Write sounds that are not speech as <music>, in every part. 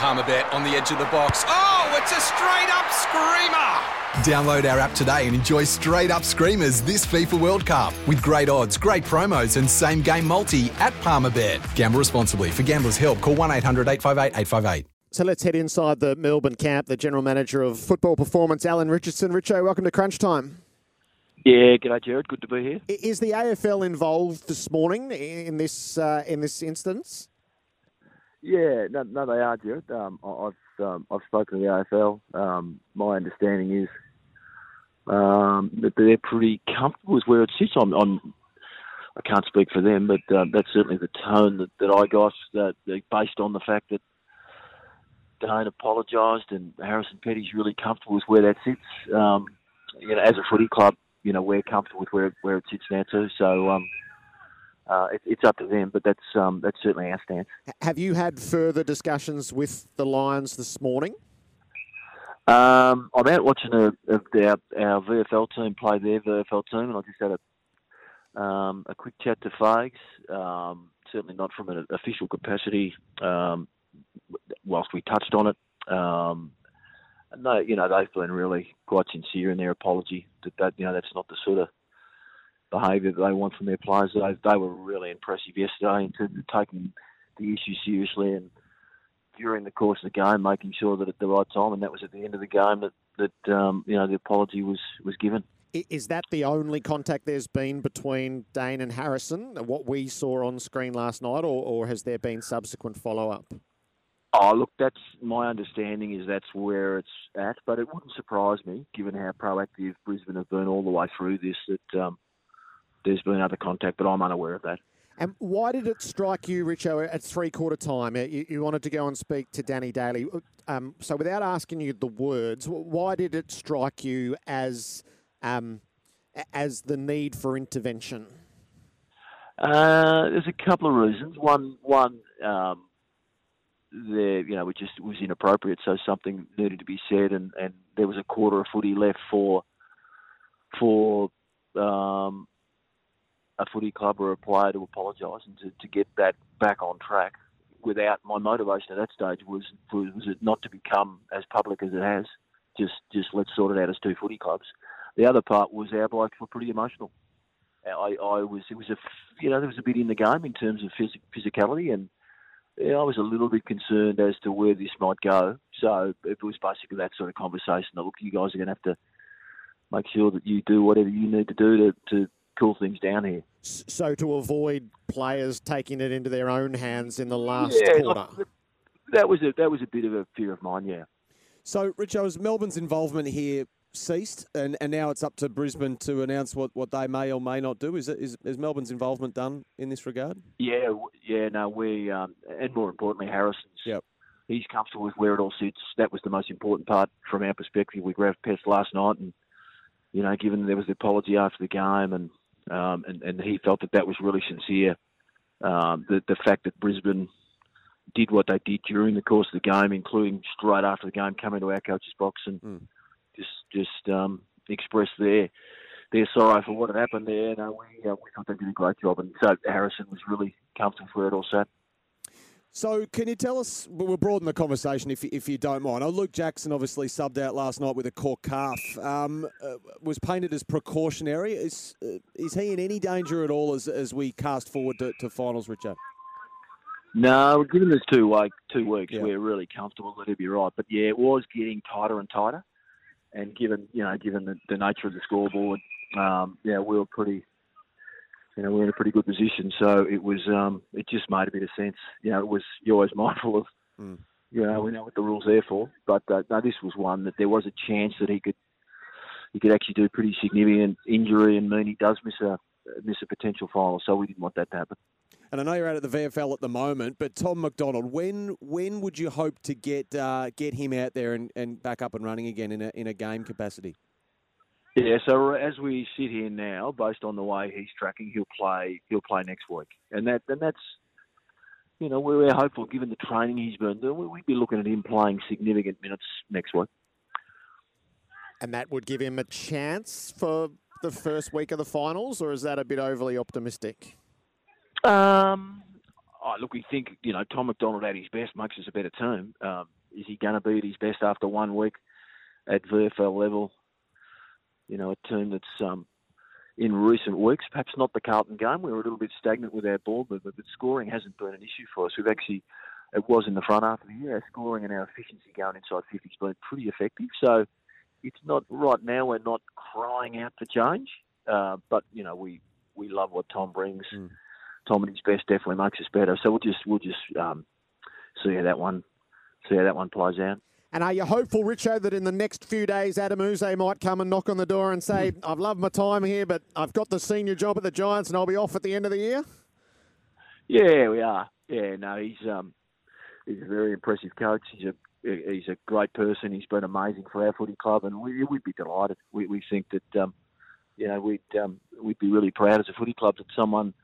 Palmerbet on the edge of the box. Oh, it's a straight up screamer! Download our app today and enjoy straight up screamers this FIFA World Cup with great odds, great promos, and same game multi at Palmerbet. Gamble responsibly. For gamblers' help, call 1 800 858 858. So let's head inside the Melbourne camp. The general manager of football performance, Alan Richardson. Richo, welcome to Crunch Time. Yeah, g'day, Jared. Good to be here. Is the AFL involved this morning in this uh, in this instance? Yeah, no, no they are, Jared. Um, I've um, I've spoken to the AFL. Um, my understanding is um, that they're pretty comfortable with where it sits. I'm, I'm I can't speak for them, but uh, that's certainly the tone that, that I got. That based on the fact that Dane apologised and Harrison Petty's really comfortable with where that sits. Um, you know, as a footy club, you know we're comfortable with where where it sits now too. So. Uh, it, it's up to them, but that's um, that's certainly our stance. Have you had further discussions with the Lions this morning? Um, I'm out watching a, a, our, our VFL team play their VFL team, and I just had a um, a quick chat to Fags. Um, certainly not from an official capacity. Um, whilst we touched on it, um, no, you know they've been really quite sincere in their apology. That, that you know that's not the sort of behaviour that they want from their players. They, they were really impressive yesterday in terms of taking the issue seriously and during the course of the game, making sure that at the right time, and that was at the end of the game that that um, you know the apology was was given. Is that the only contact there's been between Dane and Harrison? What we saw on screen last night, or, or has there been subsequent follow up? Oh, look, that's my understanding is that's where it's at, but it wouldn't surprise me, given how proactive Brisbane have been all the way through this, that um, there's been other contact, but I'm unaware of that. And why did it strike you, Richo, at three quarter time? You, you, wanted to go and speak to Danny Daly. Um, so, without asking you the words, why did it strike you as um, as the need for intervention? Uh, there's a couple of reasons. One, one, um, there, you know, it just was inappropriate. So something needed to be said, and, and there was a quarter of footy left for for um, a footy club or a player to apologise and to, to get that back on track. Without my motivation at that stage was was it not to become as public as it has. Just just let's sort it out as two footy clubs. The other part was our blokes were pretty emotional. I, I was it was a you know there was a bit in the game in terms of phys- physicality and yeah, I was a little bit concerned as to where this might go. So it was basically that sort of conversation. Look, you guys are going to have to make sure that you do whatever you need to do to, to cool things down here. So to avoid players taking it into their own hands in the last yeah, quarter. that was a that was a bit of a fear of mine, yeah. So, Richo, has Melbourne's involvement here ceased, and, and now it's up to Brisbane to announce what, what they may or may not do. Is, it, is is Melbourne's involvement done in this regard? Yeah, yeah. No, we um, and more importantly, Harrison's. Yep. He's comfortable with where it all sits. That was the most important part from our perspective. We grabbed Pest last night, and you know, given there was the apology after the game, and um, and, and he felt that that was really sincere. Um, the the fact that Brisbane did what they did during the course of the game, including straight after the game, coming to our coach's box and mm. just just um, express their their sorrow for what had happened there. No, we uh, we thought they did a great job, and so Harrison was really comfortable where it all sat. So, can you tell us? We'll broaden the conversation if, if you don't mind. Oh, Luke Jackson obviously subbed out last night with a cork calf. Um, uh, was painted as precautionary. Is uh, is he in any danger at all as, as we cast forward to, to finals, Richard? No, given this two week two weeks, yeah. we're really comfortable that he'll be right. But yeah, it was getting tighter and tighter, and given you know given the, the nature of the scoreboard, um, yeah, we were pretty you know, we're in a pretty good position. So it was, um, it just made a bit of sense. You know, it was, you're always <laughs> mindful of, mm. you know, we know what the rules there for. But uh, no, this was one that there was a chance that he could, he could actually do pretty significant injury and mean he does miss a, miss a potential final. So we didn't want that to happen. And I know you're out at the VFL at the moment, but Tom McDonald, when when would you hope to get uh, get him out there and, and back up and running again in a in a game capacity? Yeah, so as we sit here now, based on the way he's tracking, he'll play. He'll play next week, and that and that's you know we're hopeful given the training he's been doing. We'd be looking at him playing significant minutes next week, and that would give him a chance for the first week of the finals, or is that a bit overly optimistic? Um, oh, look, we think you know Tom McDonald at his best makes us a better team. Um, is he going to be at his best after one week at VFL level? You know, a team that's um, in recent weeks, perhaps not the Carlton game. We were a little bit stagnant with our ball movement, but scoring hasn't been an issue for us. We've actually, it was in the front half of the year, our scoring and our efficiency going inside 50 has been pretty effective. So it's not, right now, we're not crying out for change, uh, but, you know, we, we love what Tom brings. Mm. Tom at his best definitely makes us better. So we'll just, we'll just um, see how that one, see how that one plays out. And are you hopeful, Richo, that in the next few days Adam Yze might come and knock on the door and say, I've loved my time here, but I've got the senior job at the Giants and I'll be off at the end of the year? Yeah, we are. Yeah, no, he's um, he's a very impressive coach. He's a he's a great person. He's been amazing for our footy club, and we, would be delighted. We, we think that um, you know we'd um, we'd be really proud as a footy club that someone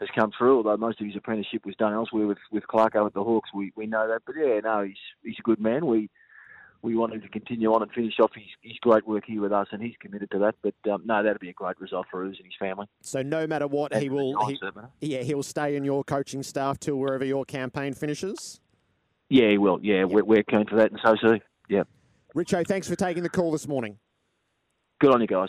has come through. Although most of his apprenticeship was done elsewhere with with Clarko at the Hawks, we we know that. But yeah, no, he's he's a good man. We we want him to continue on and finish off his, his great work here with us, and he's committed to that. But um, no, that'd be a great result for Uz and his family. So no matter what, he will. He, yeah, he'll stay in your coaching staff till wherever your campaign finishes. Yeah, he will. Yeah, yep. we're, we're keen for that, and so too. Yeah. Richo, thanks for taking the call this morning. Good on you guys.